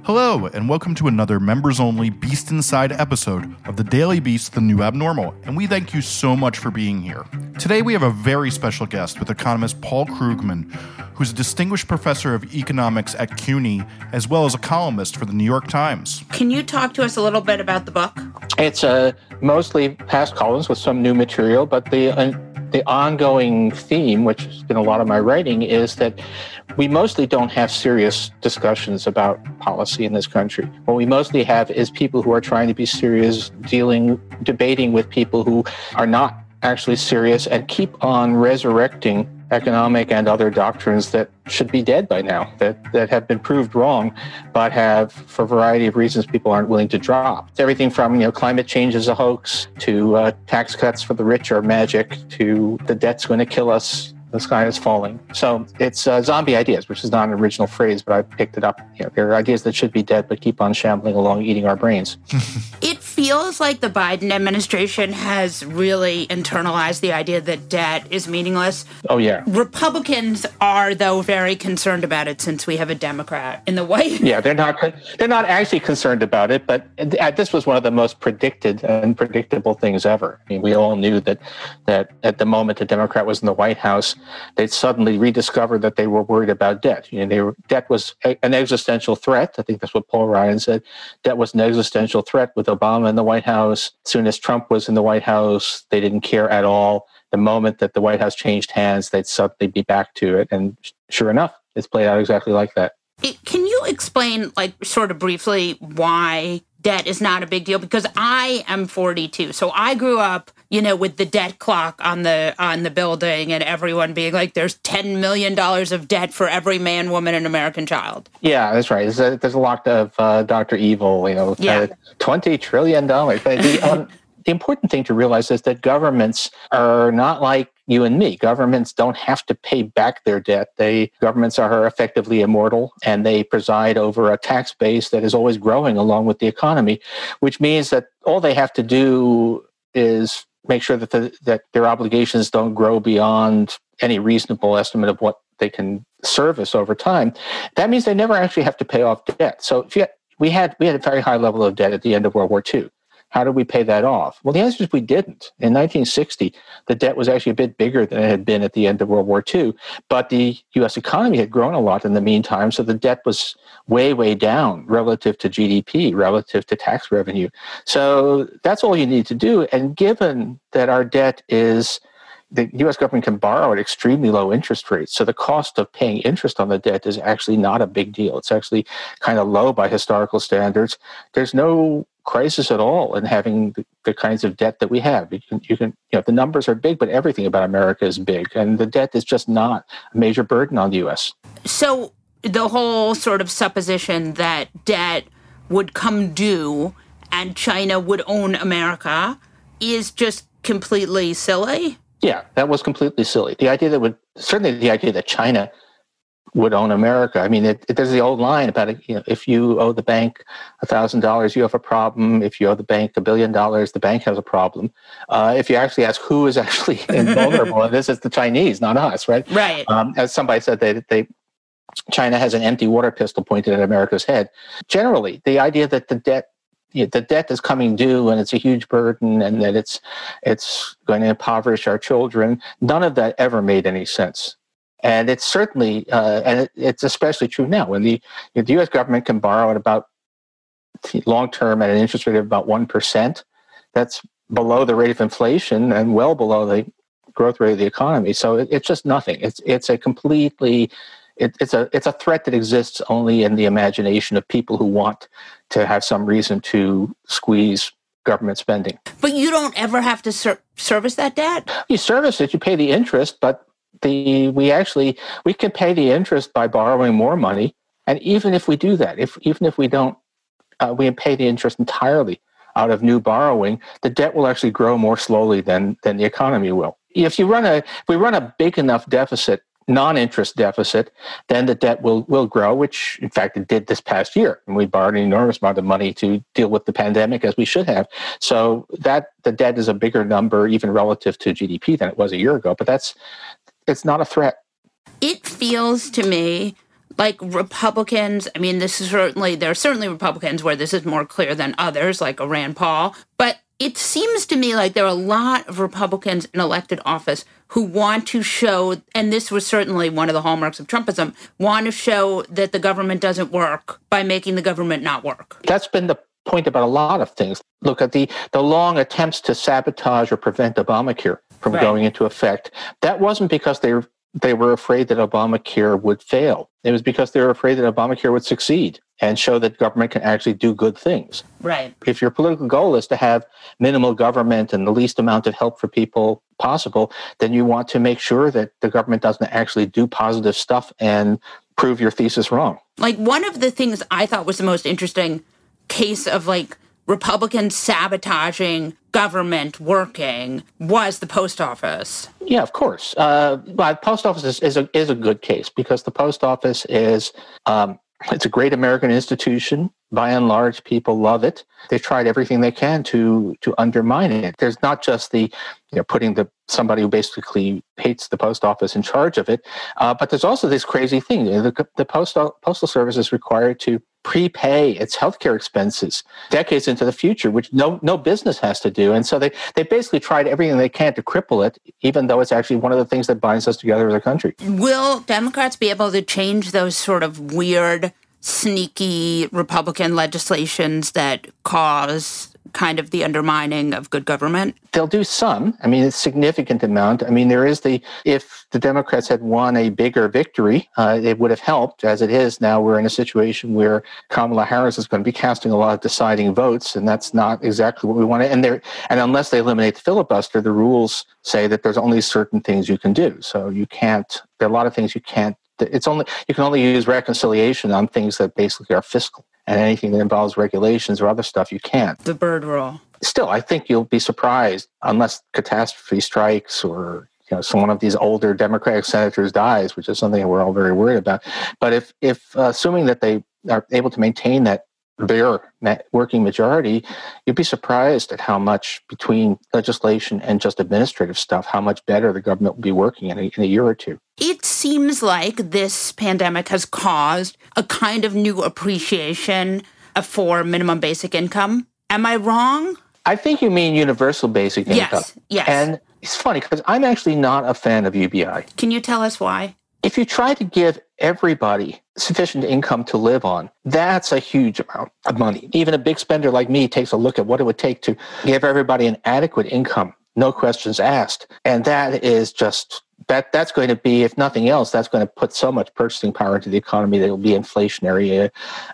Hello, and welcome to another members only Beast Inside episode of the Daily Beast, the new abnormal. And we thank you so much for being here. Today, we have a very special guest with economist Paul Krugman, who's a distinguished professor of economics at CUNY, as well as a columnist for the New York Times. Can you talk to us a little bit about the book? It's uh, mostly past columns with some new material, but the uh, the ongoing theme, which has been a lot of my writing, is that we mostly don't have serious discussions about policy in this country. What we mostly have is people who are trying to be serious, dealing, debating with people who are not actually serious, and keep on resurrecting economic and other doctrines that should be dead by now, that, that have been proved wrong, but have, for a variety of reasons, people aren't willing to drop. It's everything from, you know, climate change is a hoax, to uh, tax cuts for the rich are magic, to the debt's going to kill us, the sky is falling. So it's uh, zombie ideas, which is not an original phrase, but I picked it up. You know, they're ideas that should be dead, but keep on shambling along, eating our brains. It feels like the Biden administration has really internalized the idea that debt is meaningless. Oh, yeah. Republicans are, though, very concerned about it since we have a Democrat in the White Yeah, they're not they're not actually concerned about it, but uh, this was one of the most predicted and predictable things ever. I mean, we all knew that that at the moment the Democrat was in the White House, they'd suddenly rediscovered that they were worried about debt. You know, they were, debt was a, an existential threat. I think that's what Paul Ryan said. Debt was an existential threat with Obama in the White House. As soon as Trump was in the White House, they didn't care at all. The moment that the White House changed hands, they'd suddenly be back to it. And sure enough, it's played out exactly like that. It- Can you explain, like, sort of briefly, why debt is not a big deal? Because I am 42, so I grew up, you know, with the debt clock on the on the building, and everyone being like, "There's 10 million dollars of debt for every man, woman, and American child." Yeah, that's right. There's a, there's a lot of uh, Dr. Evil, you know, Yeah. uh, $20 trillion. But the, um, the important thing to realize is that governments are not like you and me. Governments don't have to pay back their debt. They governments are effectively immortal and they preside over a tax base that is always growing along with the economy, which means that all they have to do is make sure that the, that their obligations don't grow beyond any reasonable estimate of what they can service over time. That means they never actually have to pay off debt. So if you, we had we had a very high level of debt at the end of World War II. How did we pay that off? Well, the answer is we didn't. In 1960, the debt was actually a bit bigger than it had been at the end of World War II, but the U.S. economy had grown a lot in the meantime, so the debt was way, way down relative to GDP, relative to tax revenue. So that's all you need to do. And given that our debt is the U.S. government can borrow at extremely low interest rates. So the cost of paying interest on the debt is actually not a big deal. It's actually kind of low by historical standards. There's no crisis at all in having the, the kinds of debt that we have. You can, you can, you know, the numbers are big, but everything about America is big, and the debt is just not a major burden on the U.S. So the whole sort of supposition that debt would come due and China would own America is just completely silly. Yeah, that was completely silly. The idea that would certainly the idea that China would own America. I mean, it, it, there's the old line about it. You know, if you owe the bank a thousand dollars, you have a problem. If you owe the bank a billion dollars, the bank has a problem. Uh, if you actually ask who is actually invulnerable, and this is the Chinese, not us, right? Right. Um, as somebody said, they they China has an empty water pistol pointed at America's head. Generally, the idea that the debt you know, the debt is coming due and it's a huge burden and that it's it's going to impoverish our children. None of that ever made any sense. And it's certainly, uh, and it, it's especially true now when the, the U.S. government can borrow at about long term at an interest rate of about 1%. That's below the rate of inflation and well below the growth rate of the economy. So it, it's just nothing. It's, it's a completely, it, it's, a, it's a threat that exists only in the imagination of people who want to have some reason to squeeze government spending. But you don't ever have to ser- service that debt? You service it, you pay the interest, but the we actually we can pay the interest by borrowing more money, and even if we do that, if even if we don't, uh, we pay the interest entirely out of new borrowing, the debt will actually grow more slowly than than the economy will. If you run a if we run a big enough deficit, non-interest deficit, then the debt will will grow, which in fact it did this past year. And we borrowed an enormous amount of money to deal with the pandemic as we should have. So that the debt is a bigger number even relative to GDP than it was a year ago. But that's it's not a threat. It feels to me like Republicans, I mean, this is certainly, there are certainly Republicans where this is more clear than others, like a Rand Paul, but it seems to me like there are a lot of Republicans in elected office who want to show, and this was certainly one of the hallmarks of Trumpism, want to show that the government doesn't work by making the government not work. That's been the point about a lot of things. Look at the, the long attempts to sabotage or prevent Obamacare from right. going into effect. That wasn't because they they were afraid that Obamacare would fail. It was because they were afraid that Obamacare would succeed and show that government can actually do good things. Right. If your political goal is to have minimal government and the least amount of help for people possible, then you want to make sure that the government doesn't actually do positive stuff and prove your thesis wrong. Like one of the things I thought was the most interesting case of like Republicans sabotaging government working was the post office. Yeah, of course. Uh, but post office is, is, a, is a good case because the post office is um, it's a great American institution. By and large, people love it. They've tried everything they can to to undermine it. There's not just the you know putting the somebody who basically hates the post office in charge of it, uh, but there's also this crazy thing. The, the postal postal service is required to prepay its healthcare expenses decades into the future, which no no business has to do. And so they they basically tried everything they can to cripple it, even though it's actually one of the things that binds us together as a country. Will Democrats be able to change those sort of weird, sneaky Republican legislations that cause kind of the undermining of good government? They'll do some. I mean, it's significant amount. I mean, there is the if the Democrats had won a bigger victory, uh, it would have helped. As it is now, we're in a situation where Kamala Harris is going to be casting a lot of deciding votes, and that's not exactly what we want. And there, and unless they eliminate the filibuster, the rules say that there's only certain things you can do. So you can't. There are a lot of things you can't it's only you can only use reconciliation on things that basically are fiscal and anything that involves regulations or other stuff you can't. The Byrd rule. Still, I think you'll be surprised unless catastrophe strikes or you know, some one of these older Democratic senators dies, which is something we're all very worried about. But if, if uh, assuming that they are able to maintain that their working majority, you'd be surprised at how much between legislation and just administrative stuff, how much better the government will be working in a, in a year or two. It seems like this pandemic has caused a kind of new appreciation uh, for minimum basic income. Am I wrong? I think you mean universal basic income. Yes, yes. And it's funny because I'm actually not a fan of UBI. Can you tell us why? If you try to give everybody sufficient income to live on, that's a huge amount of money. Even a big spender like me takes a look at what it would take to give everybody an adequate income, no questions asked. And that is just that that's going to be, if nothing else, that's going to put so much purchasing power into the economy that it'll be inflationary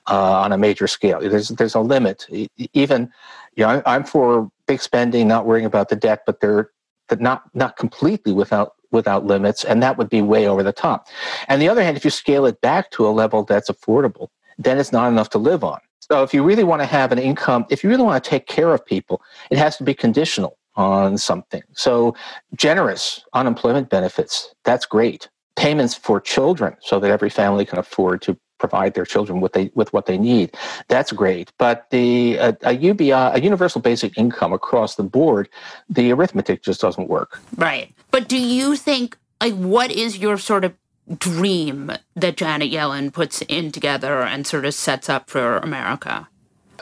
uh, on a major scale. There's there's a limit. Even, you know, I'm for big spending, not worrying about the debt, but they're not not completely without without limits, and that would be way over the top. And the other hand, if you scale it back to a level that's affordable, then it's not enough to live on. So if you really want to have an income, if you really want to take care of people, it has to be conditional on something. So generous unemployment benefits, that's great. Payments for children so that every family can afford to provide their children with they with what they need. That's great. But the uh, a, a UBI, a universal basic income across the board, the arithmetic just doesn't work. Right. But do you think like what is your sort of dream that Janet Yellen puts in together and sort of sets up for America?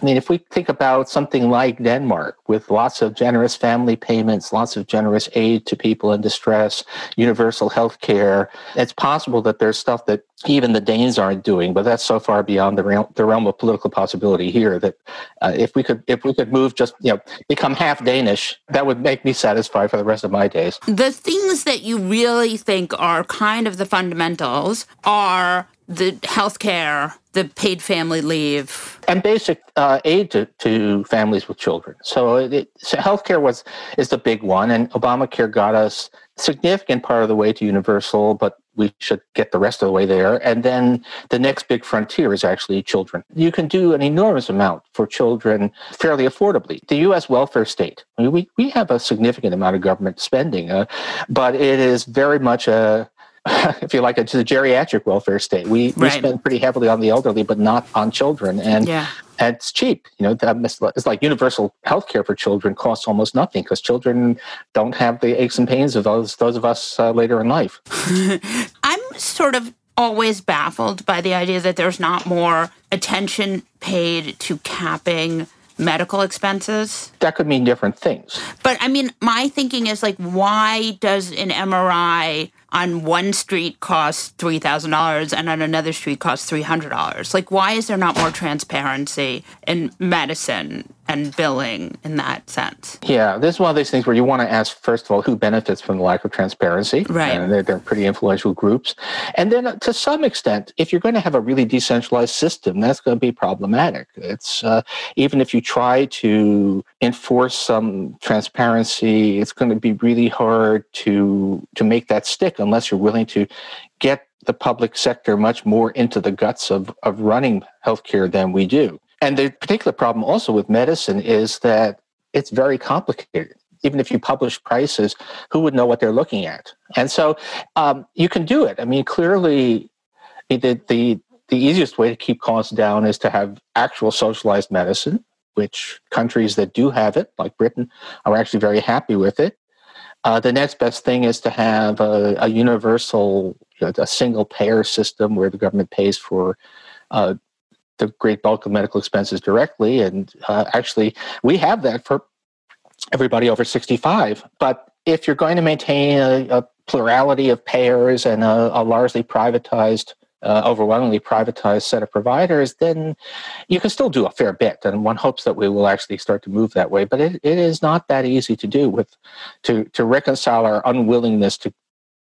I mean, if we think about something like Denmark with lots of generous family payments, lots of generous aid to people in distress, universal health care, it's possible that there's stuff that even the Danes aren't doing, but that's so far beyond the realm, the realm of political possibility here that uh, if we could if we could move just you know become half Danish, that would make me satisfied for the rest of my days. The things that you really think are kind of the fundamentals are the health care, the paid family leave, and basic uh, aid to, to families with children. So, it, so healthcare was is the big one, and Obamacare got us significant part of the way to universal, but we should get the rest of the way there. And then the next big frontier is actually children. You can do an enormous amount for children fairly affordably. The U.S. welfare state, we, we have a significant amount of government spending, uh, but it is very much a if you like, it's a, to the geriatric welfare state. We, right. we spend pretty heavily on the elderly, but not on children. And, yeah. and it's cheap. You know, it's like universal health care for children costs almost nothing because children don't have the aches and pains of those, those of us uh, later in life. I'm sort of always baffled by the idea that there's not more attention paid to capping medical expenses? That could mean different things. But I mean, my thinking is like, why does an MRI on one street cost $3,000 and on another street cost $300? Like, why is there not more transparency in medicine and billing in that sense? Yeah, this is one of those things where you want to ask, first of all, who benefits from the lack of transparency? Right. And they're, they're pretty influential groups. And then uh, to some extent, if you're going to have a really decentralized system, that's going to be problematic. It's uh, even if you try to enforce some transparency, it's going to be really hard to to make that stick unless you're willing to get the public sector much more into the guts of, of running healthcare than we do. And the particular problem also with medicine is that it's very complicated. Even if you publish prices, who would know what they're looking at? And so um, you can do it. I mean, clearly, the, the, the easiest way to keep costs down is to have actual socialized medicine, which countries that do have it, like Britain, are actually very happy with it. Uh, the next best thing is to have a, a universal, you know, a single payer system where the government pays for uh, the great bulk of medical expenses directly. And uh, actually, we have that for everybody over 65. But if you're going to maintain a, a plurality of payers and a, a largely privatized, uh, overwhelmingly privatized set of providers, then you can still do a fair bit. And one hopes that we will actually start to move that way. But it, it is not that easy to do with to to reconcile our unwillingness to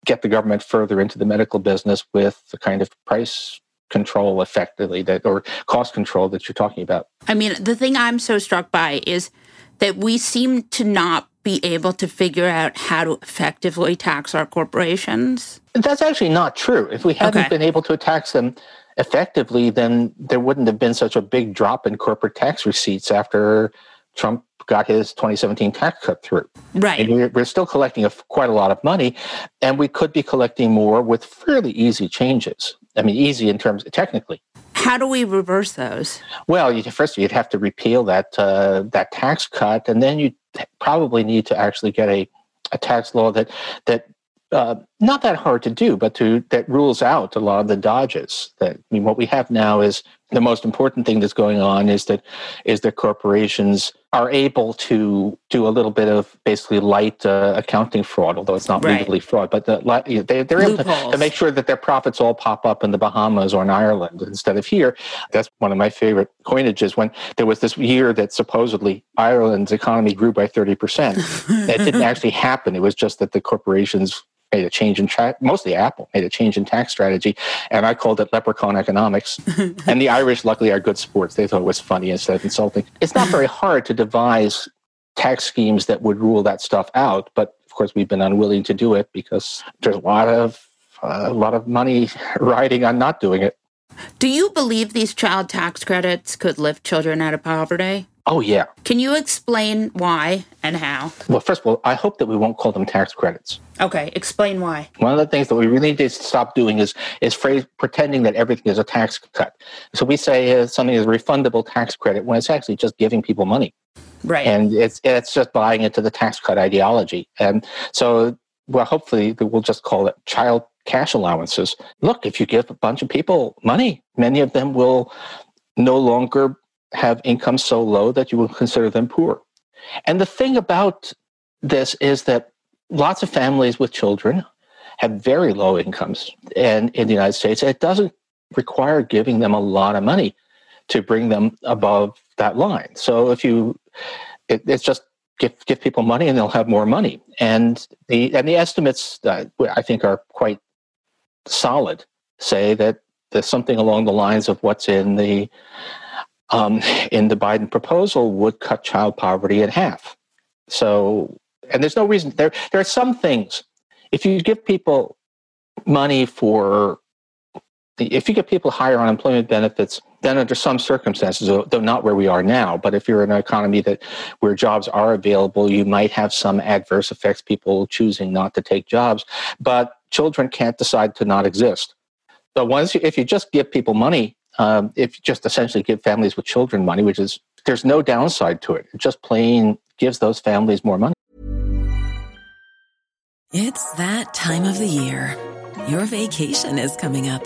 get the government further into the medical business with the kind of price control effectively that or cost control that you're talking about. I mean, the thing I'm so struck by is that we seem to not be able to figure out how to effectively tax our corporations. That's actually not true. If we hadn't okay. been able to tax them effectively, then there wouldn't have been such a big drop in corporate tax receipts after Trump got his 2017 tax cut through. Right. And we're, we're still collecting a, quite a lot of money, and we could be collecting more with fairly easy changes. I mean, easy in terms of technically. How do we reverse those? Well, you, first you'd have to repeal that uh, that tax cut, and then you probably need to actually get a, a tax law that that uh, not that hard to do, but to that rules out a lot of the dodges. That I mean, what we have now is the most important thing that's going on is that is that corporations are able to do a little bit of basically light uh, accounting fraud, although it's not right. legally fraud, but the, they, they're able to, to, make sure that their profits all pop up in the Bahamas or in Ireland instead of here. That's one of my favorite coinages when there was this year that supposedly Ireland's economy grew by 30%. that didn't actually happen. It was just that the corporations made a change in track. Mostly Apple made a change in tax strategy, and I called it leprechaun economics. and the Irish, luckily, are good sports. They thought it was funny instead of insulting. It's not very hard to devise tax schemes that would rule that stuff out, but of course, we've been unwilling to do it because there's a lot of uh, a lot of money riding on not doing it. Do you believe these child tax credits could lift children out of poverty? Oh, yeah. Can you explain why and how? Well, first of all, I hope that we won't call them tax credits. Okay, explain why. One of the things that we really need to stop doing is is phrase, pretending that everything is a tax cut. So we say uh, something is a refundable tax credit when it's actually just giving people money. Right. And it's it's just buying into the tax cut ideology. And so, well, hopefully we'll just call it child cash allowances. Look, if you give a bunch of people money, many of them will no longer have income so low that you will consider them poor. And the thing about this is that lots of families with children have very low incomes and in the United States. It doesn't require giving them a lot of money to bring them above that line. So if you, it, it's just give give people money and they'll have more money. And the and the estimates that I think are quite solid say that the something along the lines of what's in the um, in the Biden proposal would cut child poverty in half. So, and there's no reason there. There are some things. If you give people money for, if you give people higher unemployment benefits, then under some circumstances, though not where we are now, but if you're in an economy that where jobs are available, you might have some adverse effects. People choosing not to take jobs, but children can't decide to not exist. So once, you, if you just give people money um, if you just essentially give families with children money, which is there's no downside to it. It just plain gives those families more money. It's that time of the year. Your vacation is coming up.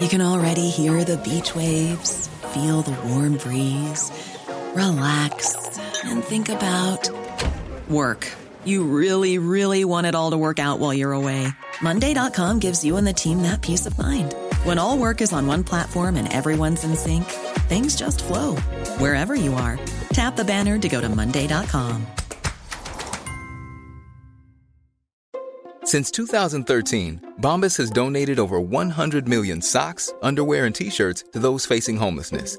You can already hear the beach waves, feel the warm breeze, relax, and think about work. You really, really want it all to work out while you're away. Monday.com gives you and the team that peace of mind. When all work is on one platform and everyone's in sync, things just flow wherever you are. Tap the banner to go to Monday.com. Since 2013, Bombas has donated over 100 million socks, underwear, and t shirts to those facing homelessness.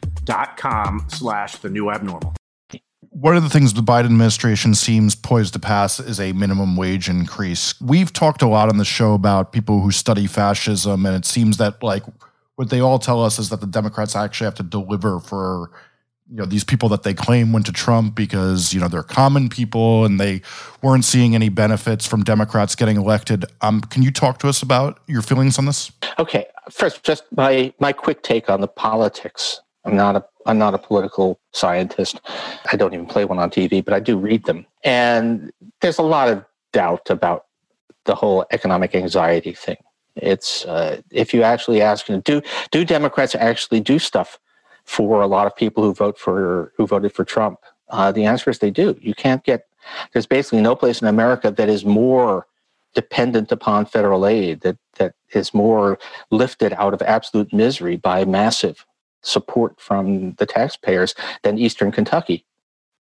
dot com slash the new abnormal. One of the things the Biden administration seems poised to pass is a minimum wage increase. We've talked a lot on the show about people who study fascism, and it seems that like what they all tell us is that the Democrats actually have to deliver for you know these people that they claim went to Trump because you know they're common people and they weren't seeing any benefits from Democrats getting elected. Um, can you talk to us about your feelings on this? Okay, first, just my my quick take on the politics. I'm not a I'm not a political scientist. I don't even play one on TV, but I do read them, and there's a lot of doubt about the whole economic anxiety thing. It's uh, if you actually ask, do do Democrats actually do stuff? for a lot of people who vote for who voted for Trump? Uh, the answer is they do. You can't get there's basically no place in America that is more dependent upon federal aid that that is more lifted out of absolute misery by massive support from the taxpayers than Eastern Kentucky.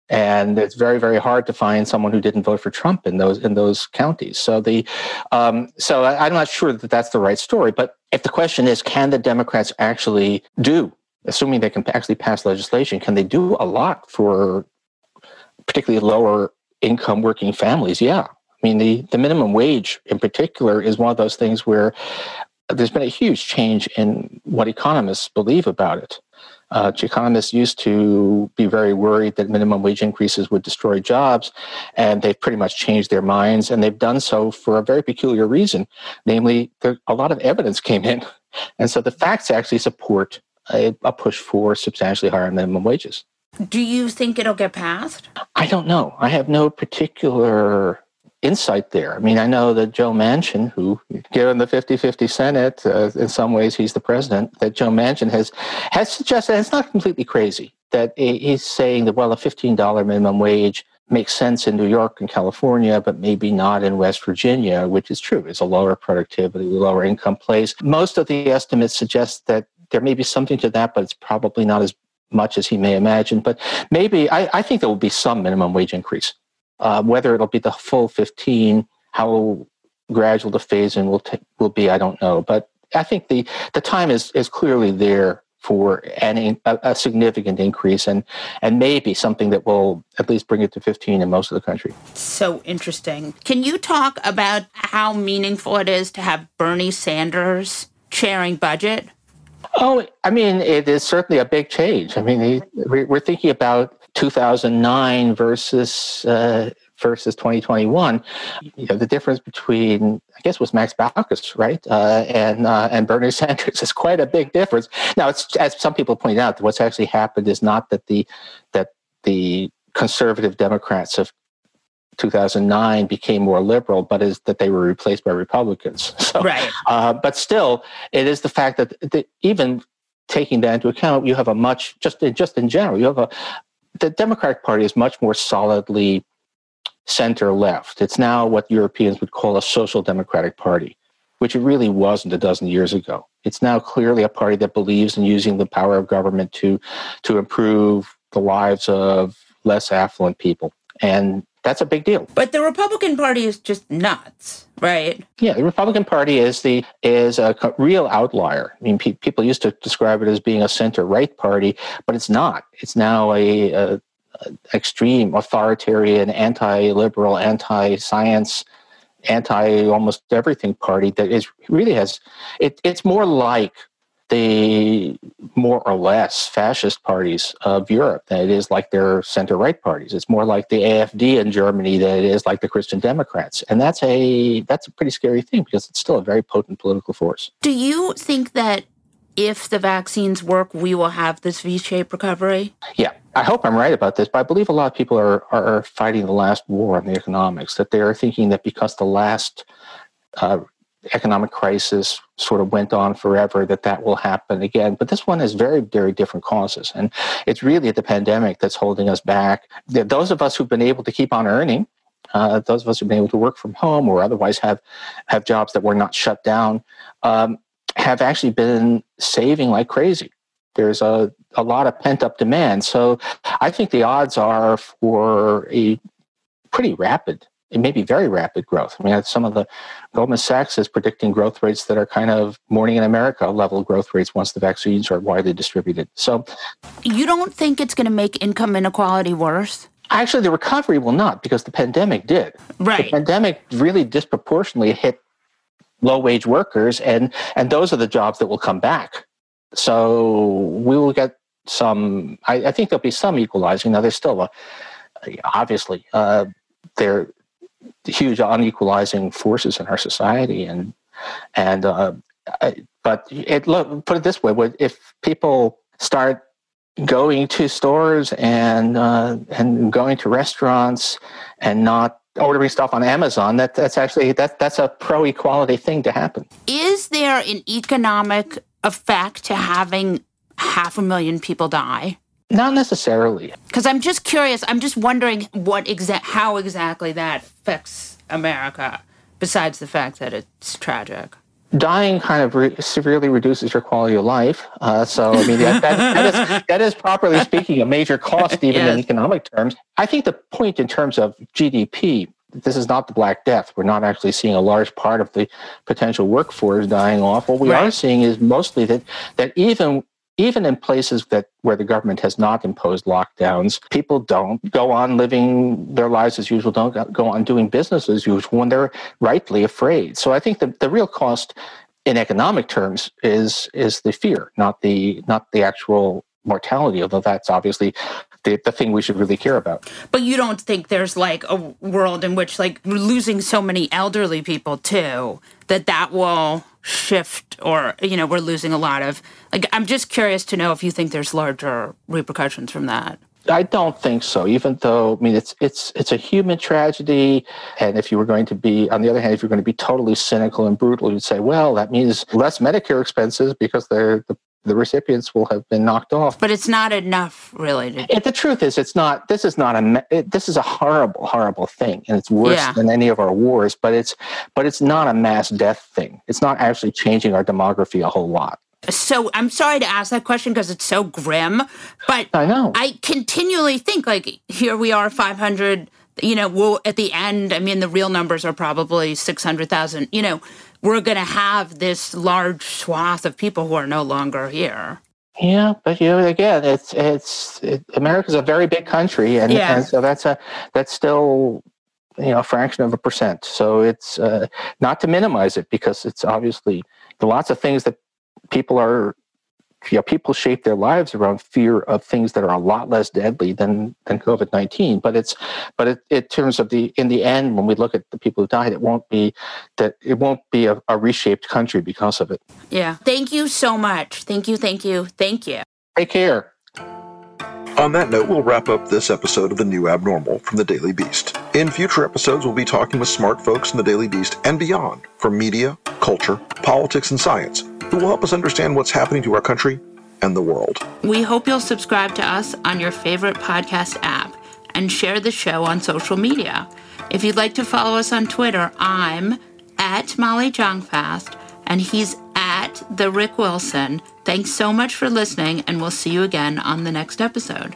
And it's very, very hard to find someone who didn't vote for Trump in those in those counties. So the, um, so I'm not sure that that's the right story. But if the question is, can the Democrats actually do assuming they can actually pass legislation, can they do a lot for particularly lower income working families? Yeah. I mean, the, the minimum wage in particular is one of those things where there's been a huge change in what economists believe about it. Uh, economists used to be very worried that minimum wage increases would destroy jobs, and they've pretty much changed their minds, and they've done so for a very peculiar reason. Namely, there, a lot of evidence came in, and so the facts actually support a, a push for substantially higher minimum wages. Do you think it'll get passed? I don't know. I have no particular insight there. I mean, I know that Joe Manchin, who, given the 50-50 Senate, uh, in some ways he's the president, that Joe Manchin has has suggested, it's not completely crazy, that he's saying that, well, a $15 minimum wage makes sense in New York and California, but maybe not in West Virginia, which is true. It's a lower productivity, lower income place. Most of the estimates suggest that there may be something to that, but it's probably not as much as he may imagine. But maybe I, I think there will be some minimum wage increase. Uh, whether it'll be the full 15, how gradual the phase in will t- will be, I don't know. But I think the the time is is clearly there for any a, a, significant increase and and maybe something that will at least bring it to 15 in most of the country. So interesting. Can you talk about how meaningful it is to have Bernie Sanders chairing budget? Oh, I mean, it is certainly a big change. I mean, we're thinking about 2009 versus uh, versus 2021. You know, the difference between I guess was Max Baucus, right, uh, and uh, and Bernie Sanders is quite a big difference. Now, it's as some people point out, what's actually happened is not that the that the conservative Democrats of 2009 became more liberal, but is that they were replaced by Republicans. So, right. Uh, but still, it is the fact that the, even taking that into account, you have a much just in, just in general, you have a the Democratic Party is much more solidly center left. It's now what Europeans would call a social democratic party, which it really wasn't a dozen years ago. It's now clearly a party that believes in using the power of government to to improve the lives of less affluent people. And that's a big deal. But the Republican Party is just nuts, right? Yeah, the Republican Party is the is a real outlier. I mean, pe- people used to describe it as being a center right party, but it's not. It's now a, a, a extreme authoritarian, anti-liberal, anti-science, anti almost everything party that is really has. It, it's more like the more or less fascist parties of Europe than it is like their center right parties. It's more like the AFD in Germany than it is like the Christian Democrats. And that's a that's a pretty scary thing because it's still a very potent political force. Do you think that if the vaccines work, we will have this V-shaped recovery? Yeah. I hope I'm right about this, but I believe a lot of people are, are fighting the last war on the economics, that they are thinking that because the last uh, economic crisis sort of went on forever that that will happen again. But this one has very very different causes. And it's really the pandemic that's holding us back. Those of us who've been able to keep on earning uh, those of us who've been able to work from home or otherwise have have jobs that were not shut down um, have actually been saving like crazy. There's a, a lot of pent up demand. So i think the odds are for a pretty rapid it may be very rapid growth. I mean, some of the Goldman Sachs is predicting growth rates that are kind of morning in America level growth rates once the vaccines are widely distributed. So, you don't think it's going to make income inequality worse? Actually, the recovery will not because the pandemic did. Right. The pandemic really disproportionately hit low wage workers, and and those are the jobs that will come back. So we will get some. I, I think there'll be some equalizing. Now, there's still a obviously uh, there huge unequalizing forces in our society, and and uh, but it look put it this way: if people start going to stores and uh, and going to restaurants and not ordering stuff on Amazon, that that's actually that that's a pro equality thing to happen. Is there an economic effect to having half a million people die? Not necessarily. Because I'm just curious. I'm just wondering what exact how exactly that affects America. Besides the fact that it's tragic. Dying kind of re- severely reduces your quality of life. Uh, so, I mean, that, that, that, is, that is, properly speaking, a major cost, even yes. in economic terms. I think the point in terms of GDP, this is not the Black Death. We're not actually seeing a large part of the potential workforce dying off. What we right. are seeing is mostly that, that even even in places that where the government has not imposed lockdowns, people don't go on living their lives as usual, don't go on doing business as usual when they're rightly afraid. So I think the, the real cost in economic terms is is the fear, not the not the actual mortality, although that's obviously the, the thing we should really care about. But you don't think there's like a world in which like we're losing so many elderly people too that that will shift or you know we're losing a lot of like i'm just curious to know if you think there's larger repercussions from that I don't think so. Even though I mean it's it's it's a human tragedy, and if you were going to be on the other hand, if you're going to be totally cynical and brutal, you'd say, well, that means less Medicare expenses because they're the the recipients will have been knocked off. But it's not enough, really. To- and the truth is, it's not. This is not a. It, this is a horrible, horrible thing, and it's worse Yeah. than any of our wars. But it's, but it's not a mass death thing. It's not actually changing our demography a whole lot. so I'm sorry to ask that question because it's so grim, but I know. I continually think like here we are 500 you know we'll at the end I mean the real numbers are probably 600,000 you know we're going to have this large swath of people who are no longer here. Yeah, but you know, again, it's it's it, America's a very big country, and, Yeah. and so that's a that's still you know a fraction of a percent. So it's uh, not to minimize it because it's obviously lots of things that people are you know people shape their lives around fear of things that are a lot less deadly than than COVID nineteen. But it's but it, in terms of the in the end, when we look at the people who died, it won't be that it won't be a, a reshaped country because of it. Yeah. Thank you so much. Thank you, thank you, thank you. Take care. On that note, we'll wrap up this episode of The New Abnormal from The Daily Beast. In future episodes, we'll be talking with smart folks in The Daily Beast and beyond from media, culture, politics, and science who will help us understand what's happening to our country and the world. We hope you'll subscribe to us on your favorite podcast app and share the show on social media. If you'd like to follow us on Twitter, I'm at Molly Jong-Fast and he's at the Rick Wilson. Thanks so much for listening, and we'll see you again on the next episode.